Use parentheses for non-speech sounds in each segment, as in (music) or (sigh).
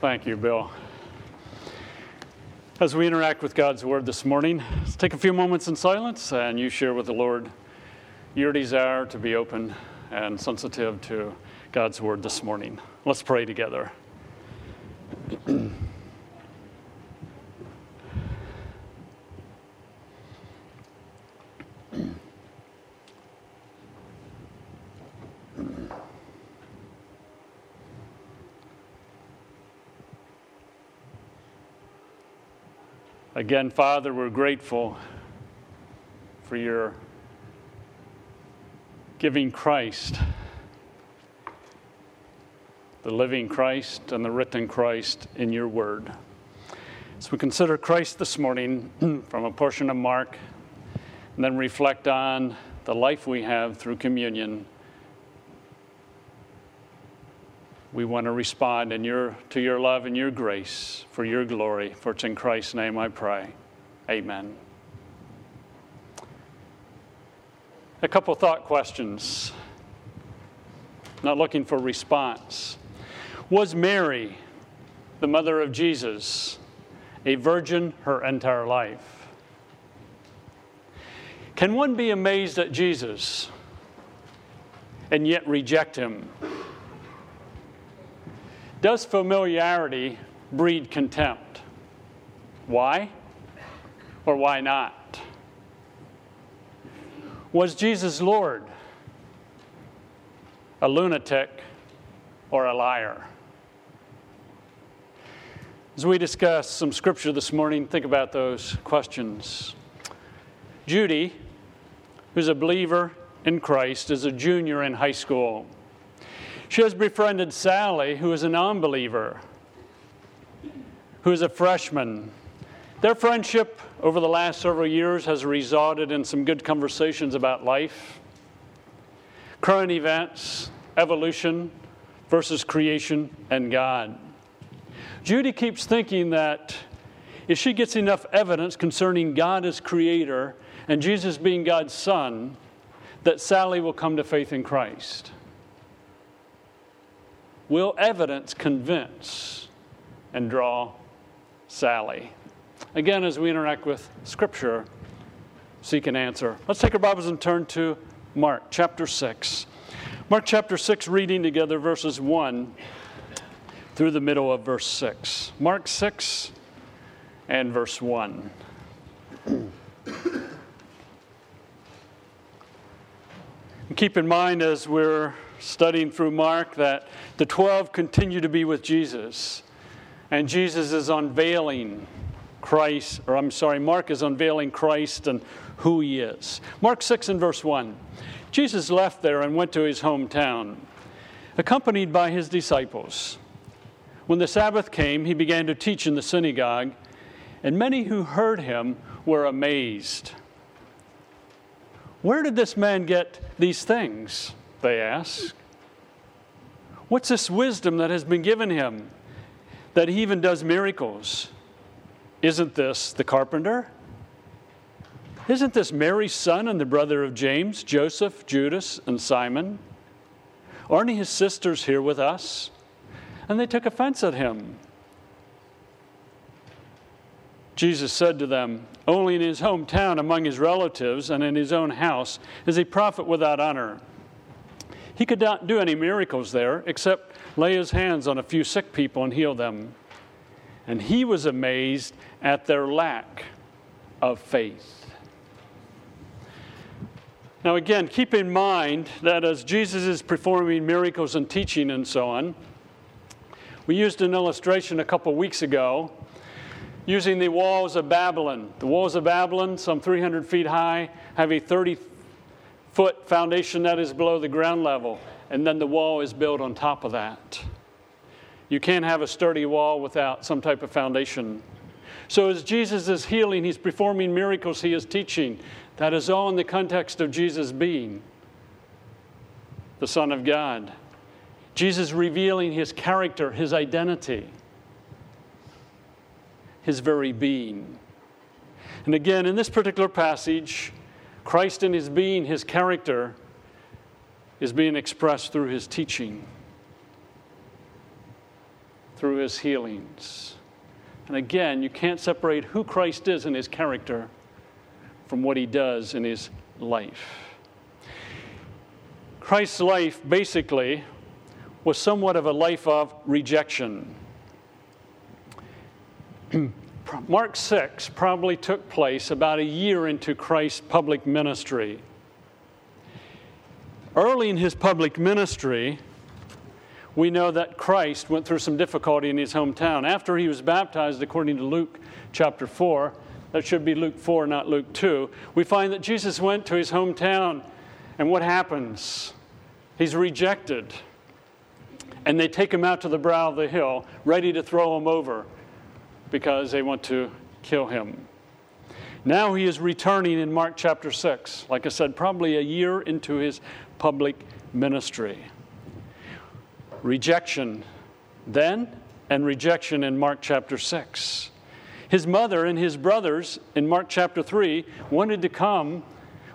Thank you, Bill. As we interact with God's Word this morning, let's take a few moments in silence and you share with the Lord your desire to be open and sensitive to God's Word this morning. Let's pray together. Again, Father, we're grateful for your giving Christ, the living Christ and the written Christ in your word. As we consider Christ this morning (clears throat) from a portion of Mark, and then reflect on the life we have through communion we want to respond in your, to your love and your grace for your glory. For it's in Christ's name I pray. Amen. A couple thought questions. Not looking for response. Was Mary, the mother of Jesus, a virgin her entire life? Can one be amazed at Jesus and yet reject him? Does familiarity breed contempt? Why or why not? Was Jesus Lord? A lunatic or a liar? As we discuss some scripture this morning, think about those questions. Judy, who's a believer in Christ, is a junior in high school. She has befriended Sally, who is a non believer, who is a freshman. Their friendship over the last several years has resulted in some good conversations about life, current events, evolution versus creation, and God. Judy keeps thinking that if she gets enough evidence concerning God as creator and Jesus being God's son, that Sally will come to faith in Christ. Will evidence convince and draw Sally? Again, as we interact with Scripture, seek an answer. Let's take our Bibles and turn to Mark chapter 6. Mark chapter 6, reading together verses 1 through the middle of verse 6. Mark 6 and verse 1. (clears throat) keep in mind as we're studying through Mark that the 12 continue to be with Jesus. And Jesus is unveiling Christ, or I'm sorry, Mark is unveiling Christ and who he is. Mark 6 and verse 1. Jesus left there and went to his hometown, accompanied by his disciples. When the Sabbath came, he began to teach in the synagogue, and many who heard him were amazed. Where did this man get these things? They ask. What's this wisdom that has been given him that he even does miracles? Isn't this the carpenter? Isn't this Mary's son and the brother of James, Joseph, Judas, and Simon? Aren't his sisters here with us? And they took offense at him. Jesus said to them, Only in his hometown, among his relatives, and in his own house is a prophet without honor. He could not do any miracles there except lay his hands on a few sick people and heal them. And he was amazed at their lack of faith. Now, again, keep in mind that as Jesus is performing miracles and teaching and so on, we used an illustration a couple weeks ago using the walls of Babylon. The walls of Babylon, some 300 feet high, have a 30 foot foundation that is below the ground level, and then the wall is built on top of that. You can't have a sturdy wall without some type of foundation. So, as Jesus is healing, he's performing miracles, he is teaching. That is all in the context of Jesus being the Son of God. Jesus revealing his character, his identity, his very being. And again, in this particular passage, Christ in his being, his character, is being expressed through his teaching. through his healings. And again, you can't separate who Christ is in his character from what he does in his life. Christ's life basically was somewhat of a life of rejection. (clears throat) Mark 6 probably took place about a year into Christ's public ministry. Early in his public ministry, we know that Christ went through some difficulty in his hometown. After he was baptized, according to Luke chapter 4, that should be Luke 4, not Luke 2, we find that Jesus went to his hometown, and what happens? He's rejected. And they take him out to the brow of the hill, ready to throw him over because they want to kill him. Now he is returning in Mark chapter 6, like I said, probably a year into his public ministry. Rejection then, and rejection in Mark chapter 6. His mother and his brothers in Mark chapter 3 wanted to come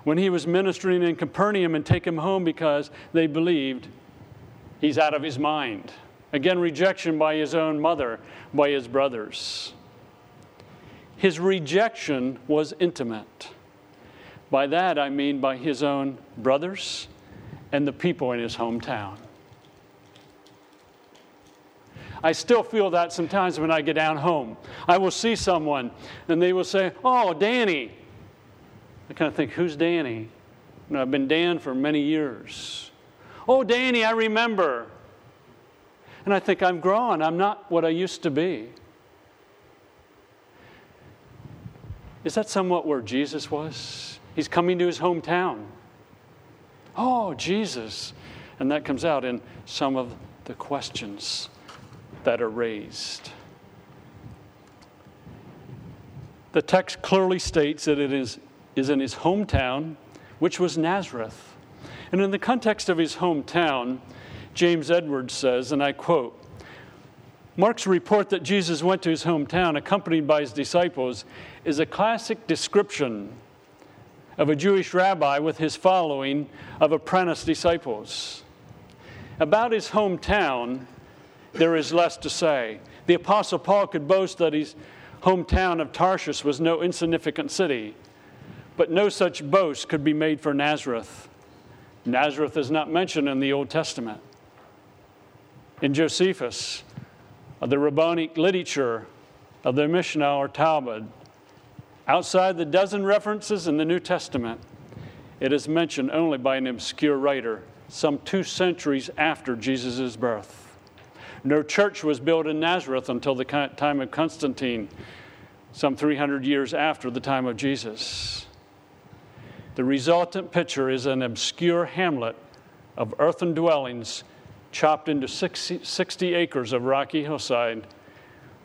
when he was ministering in Capernaum and take him home because they believed he's out of his mind. Again, rejection by his own mother, by his brothers. His rejection was intimate. By that, I mean by his own brothers and the people in his hometown. I still feel that sometimes when I get down home. I will see someone and they will say, Oh, Danny. I kind of think, Who's Danny? I've been Dan for many years. Oh, Danny, I remember. And I think I'm grown. I'm not what I used to be. Is that somewhat where Jesus was? He's coming to his hometown. Oh, Jesus. And that comes out in some of the questions that are raised. The text clearly states that it is, is in his hometown, which was Nazareth. And in the context of his hometown, James Edwards says, and I quote, Mark's report that Jesus went to his hometown accompanied by his disciples is a classic description of a Jewish rabbi with his following of apprentice disciples. About his hometown, there is less to say. The Apostle Paul could boast that his hometown of Tarshish was no insignificant city, but no such boast could be made for Nazareth. Nazareth is not mentioned in the Old Testament. In Josephus, of the rabbinic literature of the Mishnah or Talmud. Outside the dozen references in the New Testament, it is mentioned only by an obscure writer some two centuries after Jesus' birth. No church was built in Nazareth until the time of Constantine, some 300 years after the time of Jesus. The resultant picture is an obscure hamlet of earthen dwellings chopped into 60, 60 acres of rocky hillside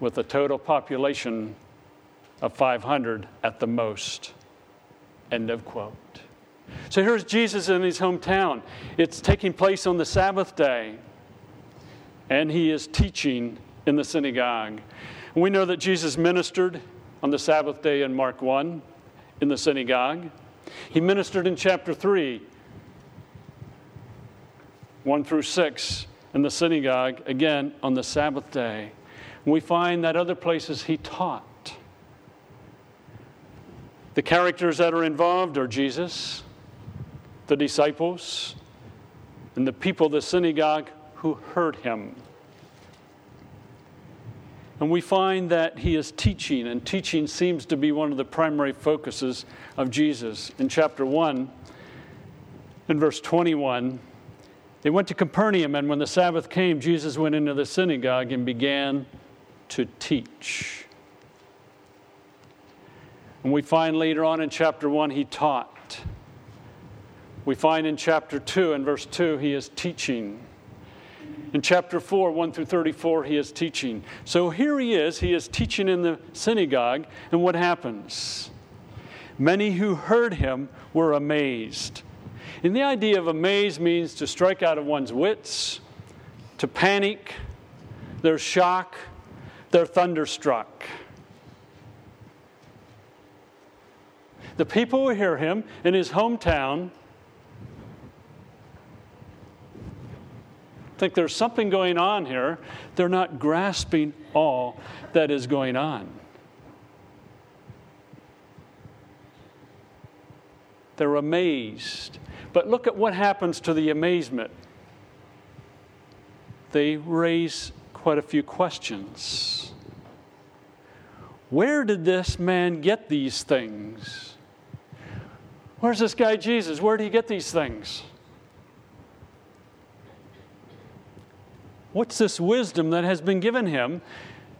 with a total population of 500 at the most. End of quote. So here's Jesus in his hometown. It's taking place on the Sabbath day, and he is teaching in the synagogue. we know that Jesus ministered on the Sabbath day in Mark 1 in the synagogue. He ministered in chapter 3 1 through 6 in the synagogue, again on the Sabbath day. We find that other places he taught. The characters that are involved are Jesus, the disciples, and the people of the synagogue who heard him. And we find that he is teaching, and teaching seems to be one of the primary focuses of Jesus. In chapter 1, in verse 21, they went to Capernaum, and when the Sabbath came, Jesus went into the synagogue and began to teach. And we find later on in chapter 1, he taught. We find in chapter 2, in verse 2, he is teaching. In chapter 4, 1 through 34, he is teaching. So here he is, he is teaching in the synagogue, and what happens? Many who heard him were amazed and the idea of amaze means to strike out of one's wits, to panic, they're shock, they're thunderstruck. The people who hear him in his hometown, think there's something going on here. They're not grasping all that is going on. They're amazed. But look at what happens to the amazement. They raise quite a few questions. Where did this man get these things? Where's this guy Jesus? Where did he get these things? What's this wisdom that has been given him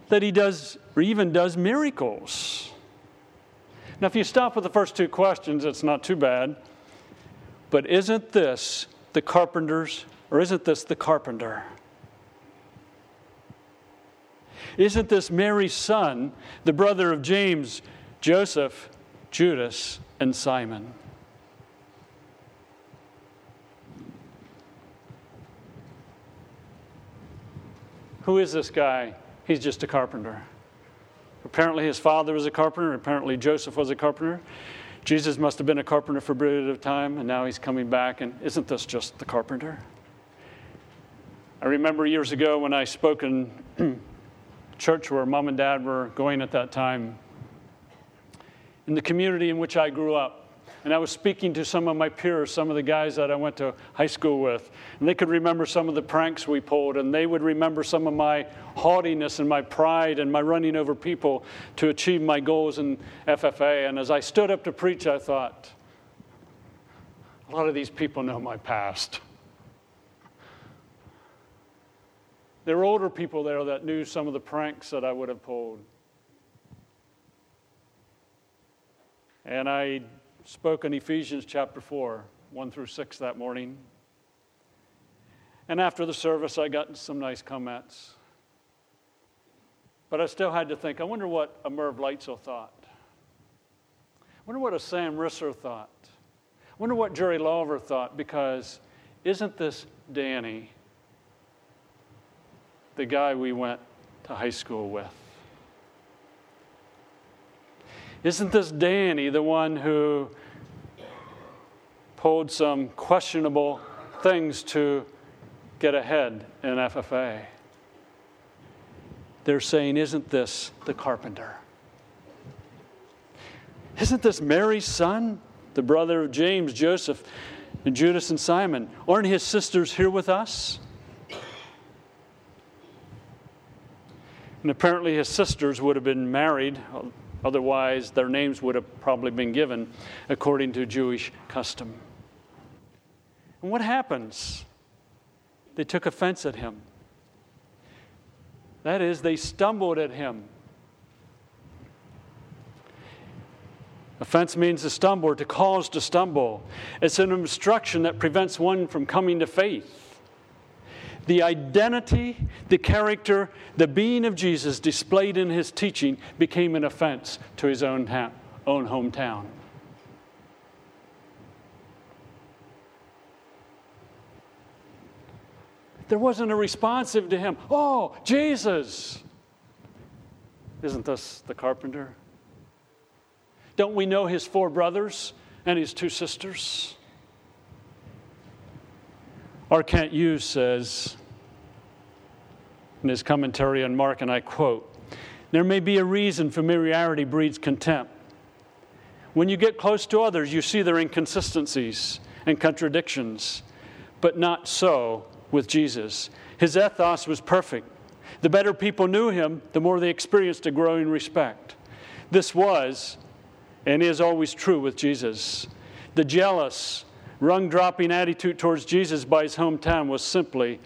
that he does, or even does miracles? Now, if you stop with the first two questions, it's not too bad. But isn't this the carpenter's, or isn't this the carpenter? Isn't this Mary's son, the brother of James, Joseph, Judas, and Simon? Who is this guy? He's just a carpenter. Apparently, his father was a carpenter. Apparently, Joseph was a carpenter. Jesus must have been a carpenter for a period of time, and now he's coming back. And isn't this just the carpenter? I remember years ago when I spoke in (clears throat) church where mom and dad were going at that time, in the community in which I grew up. And I was speaking to some of my peers, some of the guys that I went to high school with. And they could remember some of the pranks we pulled, and they would remember some of my haughtiness and my pride and my running over people to achieve my goals in FFA. And as I stood up to preach, I thought, a lot of these people know my past. There were older people there that knew some of the pranks that I would have pulled. And I spoke in Ephesians chapter 4, 1 through 6 that morning. And after the service, I got some nice comments. But I still had to think I wonder what a Merv Leitzel thought. I wonder what a Sam Risser thought. I wonder what Jerry Lawver thought, because isn't this Danny, the guy we went to high school with? Isn't this Danny the one who pulled some questionable things to get ahead in FFA? They're saying, Isn't this the carpenter? Isn't this Mary's son, the brother of James, Joseph, and Judas and Simon? Aren't his sisters here with us? And apparently, his sisters would have been married, Otherwise, their names would have probably been given according to Jewish custom. And what happens? They took offense at him. That is, they stumbled at him. Offense means to stumble or to cause to stumble. It's an obstruction that prevents one from coming to faith the identity, the character, the being of Jesus displayed in his teaching became an offense to his own, own hometown. There wasn't a responsive to him. Oh, Jesus! Isn't this the carpenter? Don't we know his four brothers and his two sisters? R. Kent Hughes says in his commentary on Mark, and I quote There may be a reason familiarity breeds contempt. When you get close to others, you see their inconsistencies and contradictions, but not so with Jesus. His ethos was perfect. The better people knew him, the more they experienced a growing respect. This was and is always true with Jesus. The jealous, rung dropping attitude towards Jesus by his hometown was simply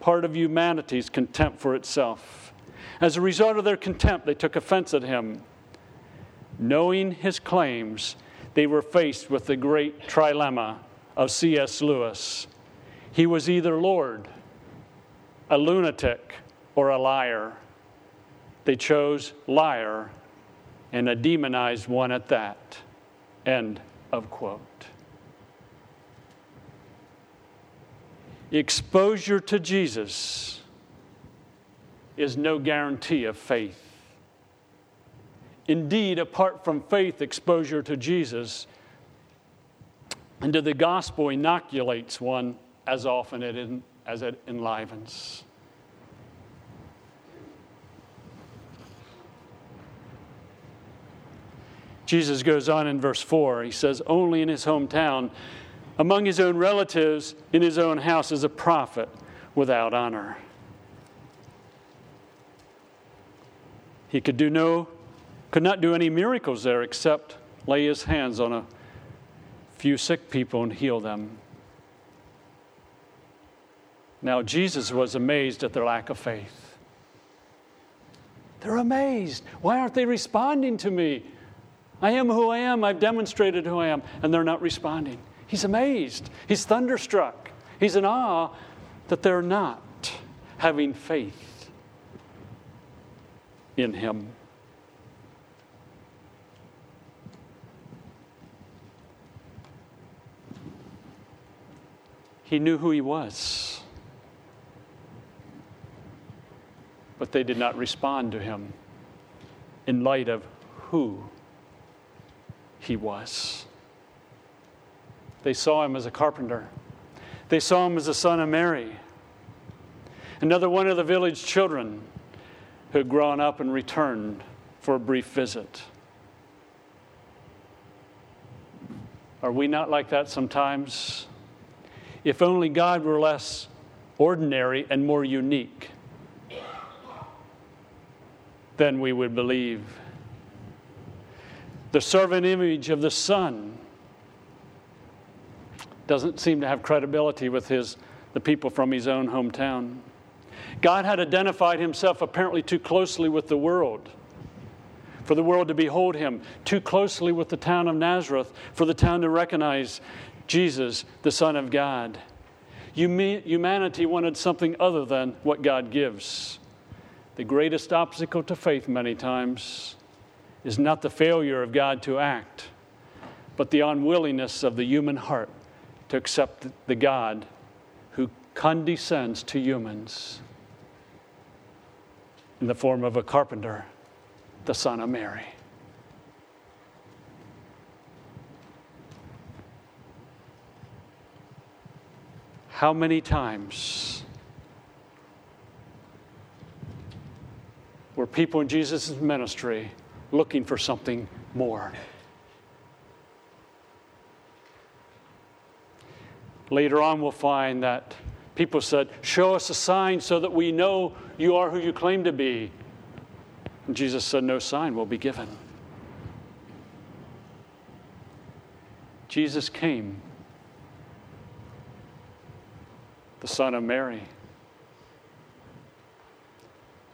part of humanity's contempt for itself. As a result of their contempt, they took offense at him. Knowing his claims, they were faced with the great trilemma of C.S. Lewis. He was either Lord, a lunatic, or a liar. They chose liar and a demonized one at that. End of quote. Exposure to Jesus is no guarantee of faith. Indeed, apart from faith, exposure to Jesus and to the gospel inoculates one as often it as it enlivens. Jesus goes on in verse 4. He says, Only in his hometown, among his own relatives, in his own house, is a prophet without honor. He could do no, could not do any miracles there except lay his hands on a few sick people and heal them. Now, Jesus was amazed at their lack of faith. They're amazed. Why aren't they responding to me? I am who I am. I've demonstrated who I am. And they're not responding. He's amazed. He's thunderstruck. He's in awe that they're not having faith in Him. He knew who He was. But they did not respond to him in light of who he was. They saw him as a carpenter, they saw him as the son of Mary, another one of the village children who had grown up and returned for a brief visit. Are we not like that sometimes? If only God were less ordinary and more unique then we would believe. The servant image of the Son doesn't seem to have credibility with his, the people from his own hometown. God had identified himself apparently too closely with the world for the world to behold him, too closely with the town of Nazareth for the town to recognize Jesus, the Son of God. Humanity wanted something other than what God gives. The greatest obstacle to faith, many times, is not the failure of God to act, but the unwillingness of the human heart to accept the God who condescends to humans in the form of a carpenter, the Son of Mary. How many times were people in Jesus' ministry looking for something more. Later on, we'll find that people said, Show us a sign so that we know you are who you claim to be. And Jesus said, No sign will be given. Jesus came, the Son of Mary,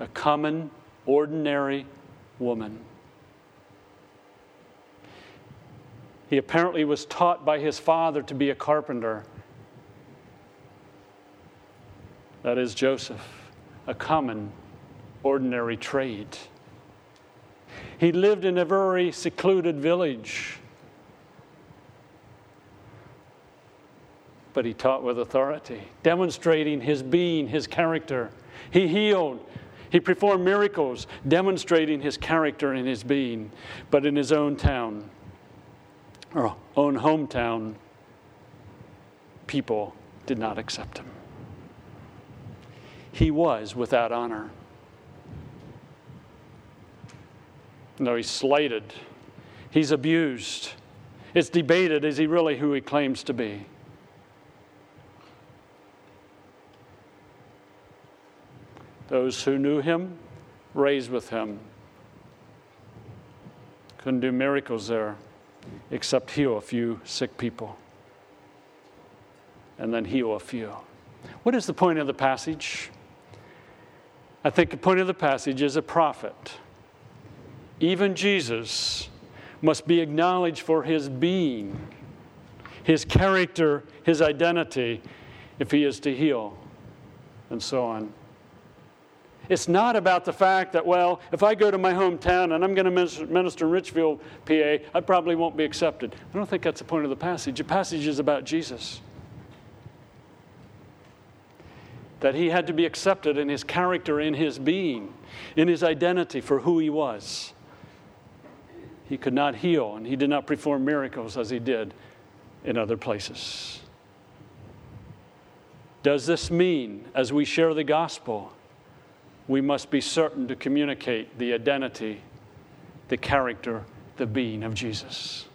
a common ordinary woman. He apparently was taught by his father to be a carpenter. That is Joseph, a common, ordinary trade. He lived in a very secluded village, but he taught with authority, demonstrating his being, his character. He healed, he performed miracles demonstrating his character and his being, but in his own town, or own hometown, people did not accept him. He was without honor. No, he's slighted, he's abused. It's debated is he really who he claims to be? Those who knew him, raised with him. Couldn't do miracles there except heal a few sick people and then heal a few. What is the point of the passage? I think the point of the passage is a prophet. Even Jesus must be acknowledged for his being, his character, his identity, if he is to heal, and so on. It's not about the fact that, well, if I go to my hometown and I'm going to minister in Richfield, PA, I probably won't be accepted. I don't think that's the point of the passage. The passage is about Jesus. That he had to be accepted in his character, in his being, in his identity for who he was. He could not heal and he did not perform miracles as he did in other places. Does this mean, as we share the gospel, we must be certain to communicate the identity, the character, the being of Jesus?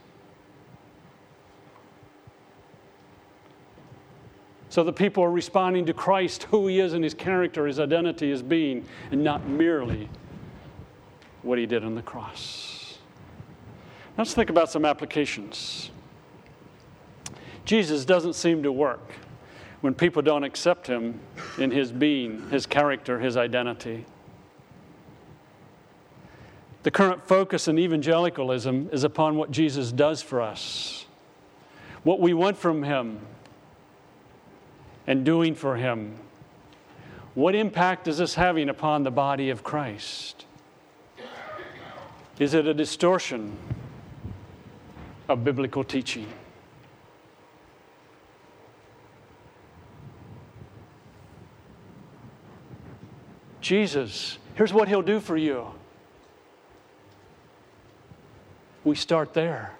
So the people are responding to Christ, who he is and his character, his identity, his being, and not merely what he did on the cross. Let's think about some applications. Jesus doesn't seem to work when people don't accept him in his being, his character, his identity. The current focus in evangelicalism is upon what Jesus does for us, what we want from him, and doing for him. What impact is this having upon the body of Christ? Is it a distortion of biblical teaching? Jesus, here's what he'll do for you. We start there.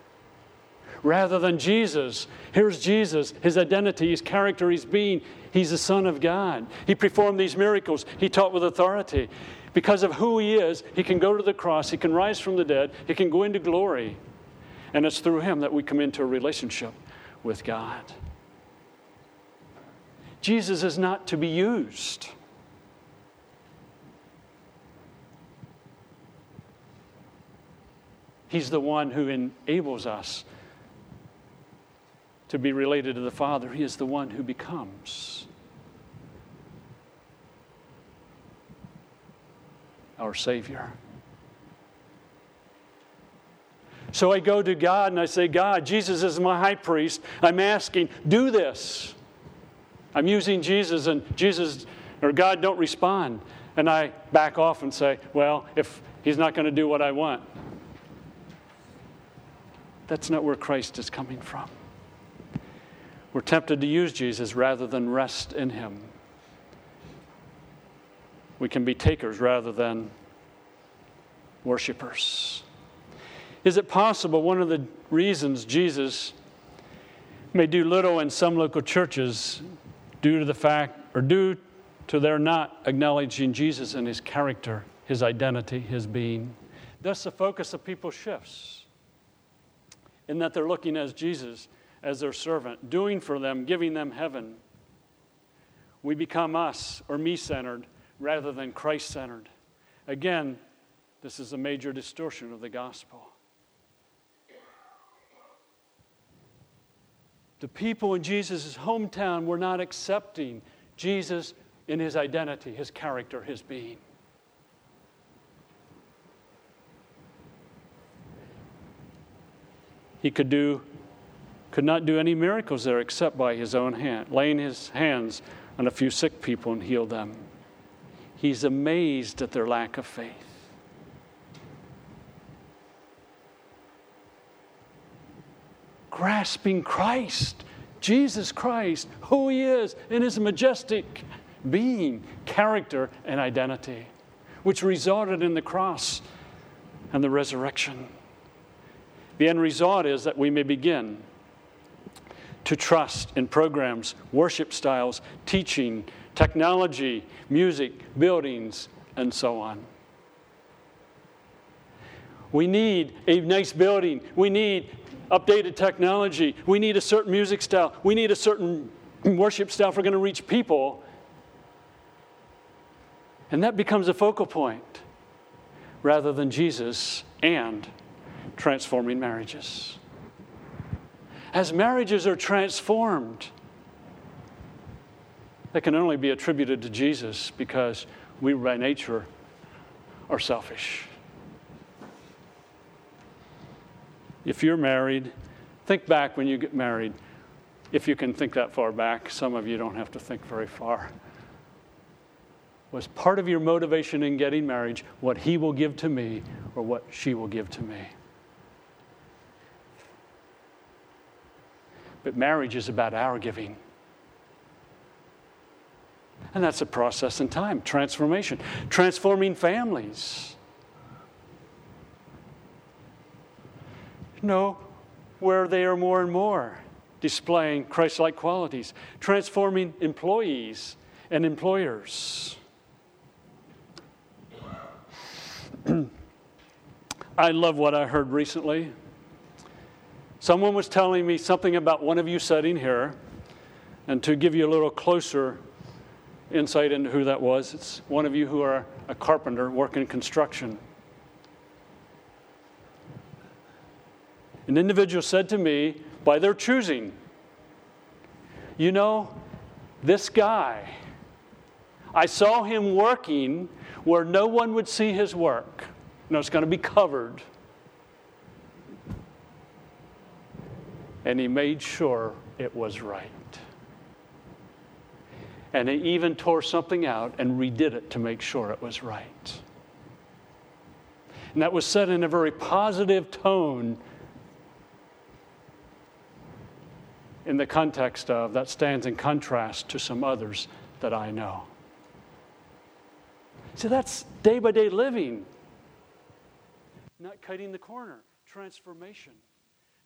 Rather than Jesus, here's Jesus, his identity, his character, his being. He's the Son of God. He performed these miracles, he taught with authority. Because of who he is, he can go to the cross, he can rise from the dead, he can go into glory. And it's through him that we come into a relationship with God. Jesus is not to be used. He's the one who enables us to be related to the Father. He is the one who becomes our Savior. So I go to God and I say, God, Jesus is my high priest. I'm asking, do this. I'm using Jesus, and Jesus or God don't respond. And I back off and say, well, if he's not going to do what I want, that's not where Christ is coming from. We're tempted to use Jesus rather than rest in him. We can be takers rather than worshipers. Is it possible one of the reasons Jesus may do little in some local churches due to the fact or due to their not acknowledging Jesus and his character, his identity, his being? Thus, the focus of people shifts in that they're looking as Jesus as their servant, doing for them, giving them heaven. We become us or me centered rather than Christ centered. Again, this is a major distortion of the gospel. The people in Jesus' hometown were not accepting Jesus in his identity, his character, his being. He could do could not do any miracles there except by his own hand, laying his hands on a few sick people and heal them. He's amazed at their lack of faith. Grasping Christ, Jesus Christ, who he is in his majestic being, character, and identity, which resulted in the cross and the resurrection. The end result is that we may begin to trust in programs, worship styles, teaching, technology, music, buildings, and so on. We need a nice building. We need updated technology. We need a certain music style. We need a certain worship style if we're going to reach people. And that becomes a focal point rather than Jesus and transforming marriages. As marriages are transformed, they can only be attributed to Jesus because we, by nature, are selfish. If you're married, think back when you get married. If you can think that far back, some of you don't have to think very far. Was part of your motivation in getting married what he will give to me or what she will give to me? But marriage is about our giving. And that's a process in time, transformation, transforming families. No, where they are more and more displaying Christ like qualities, transforming employees and employers. (clears throat) I love what I heard recently. Someone was telling me something about one of you sitting here, and to give you a little closer insight into who that was, it's one of you who are a carpenter working construction. An individual said to me, by their choosing, You know, this guy, I saw him working where no one would see his work. You know, it's going to be covered. And he made sure it was right. And he even tore something out and redid it to make sure it was right. And that was said in a very positive tone in the context of that stands in contrast to some others that I know. See, that's day by day living, not cutting the corner, transformation.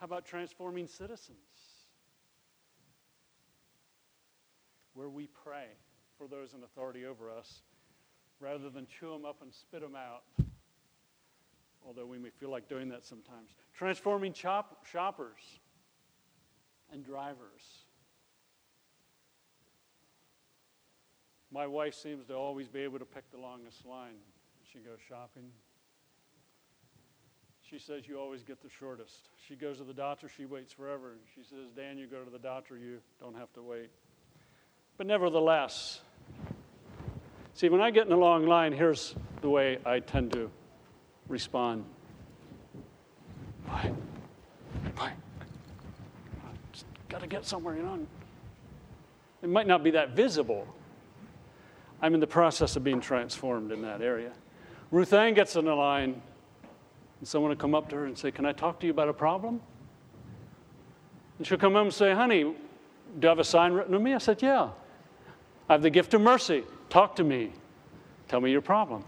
How about transforming citizens? Where we pray for those in authority over us rather than chew them up and spit them out, although we may feel like doing that sometimes. Transforming chop- shoppers and drivers. My wife seems to always be able to pick the longest line. She goes shopping. She says you always get the shortest. She goes to the doctor, she waits forever. She says, Dan, you go to the doctor, you don't have to wait. But nevertheless, see, when I get in a long line, here's the way I tend to respond. Why? Why? Got to get somewhere, you know. It might not be that visible. I'm in the process of being transformed in that area. Ruth Ann gets in the line, and someone will come up to her and say, Can I talk to you about a problem? And she'll come up and say, Honey, do you have a sign written to me? I said, Yeah. I have the gift of mercy. Talk to me. Tell me your problem.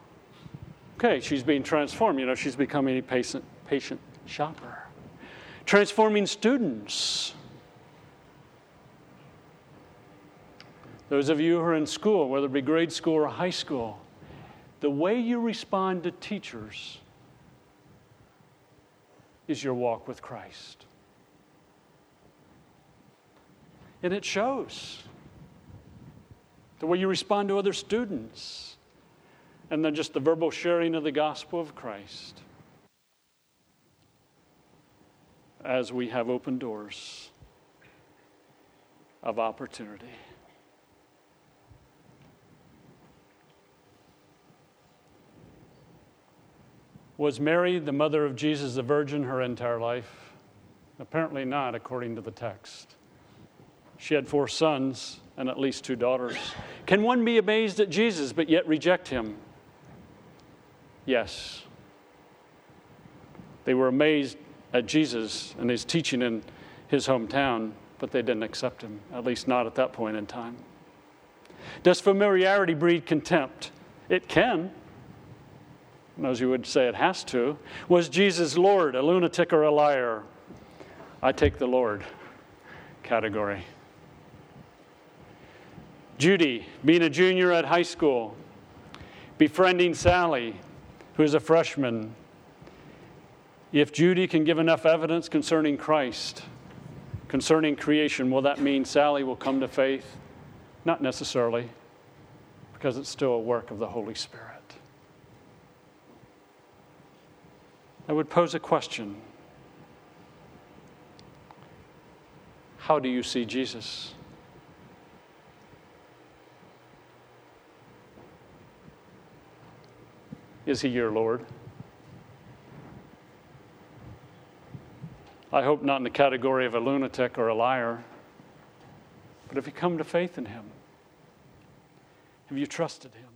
Okay, she's being transformed. You know, she's becoming a patient, patient shopper. Transforming students. Those of you who are in school, whether it be grade school or high school, the way you respond to teachers is your walk with Christ. And it shows. The way you respond to other students, and then just the verbal sharing of the gospel of Christ as we have open doors of opportunity. Was Mary, the mother of Jesus, a virgin her entire life? Apparently not, according to the text. She had four sons and at least two daughters. Can one be amazed at Jesus but yet reject him? Yes. They were amazed at Jesus and his teaching in his hometown, but they didn't accept him, at least not at that point in time. Does familiarity breed contempt? It can as you would say it has to, was Jesus Lord, a lunatic or a liar? I take the Lord category. Judy, being a junior at high school, befriending Sally, who is a freshman. If Judy can give enough evidence concerning Christ, concerning creation, will that mean Sally will come to faith? Not necessarily, because it's still a work of the Holy Spirit. I would pose a question How do you see Jesus? Is he your Lord? I hope not in the category of a lunatic or a liar, but have you come to faith in him? Have you trusted him?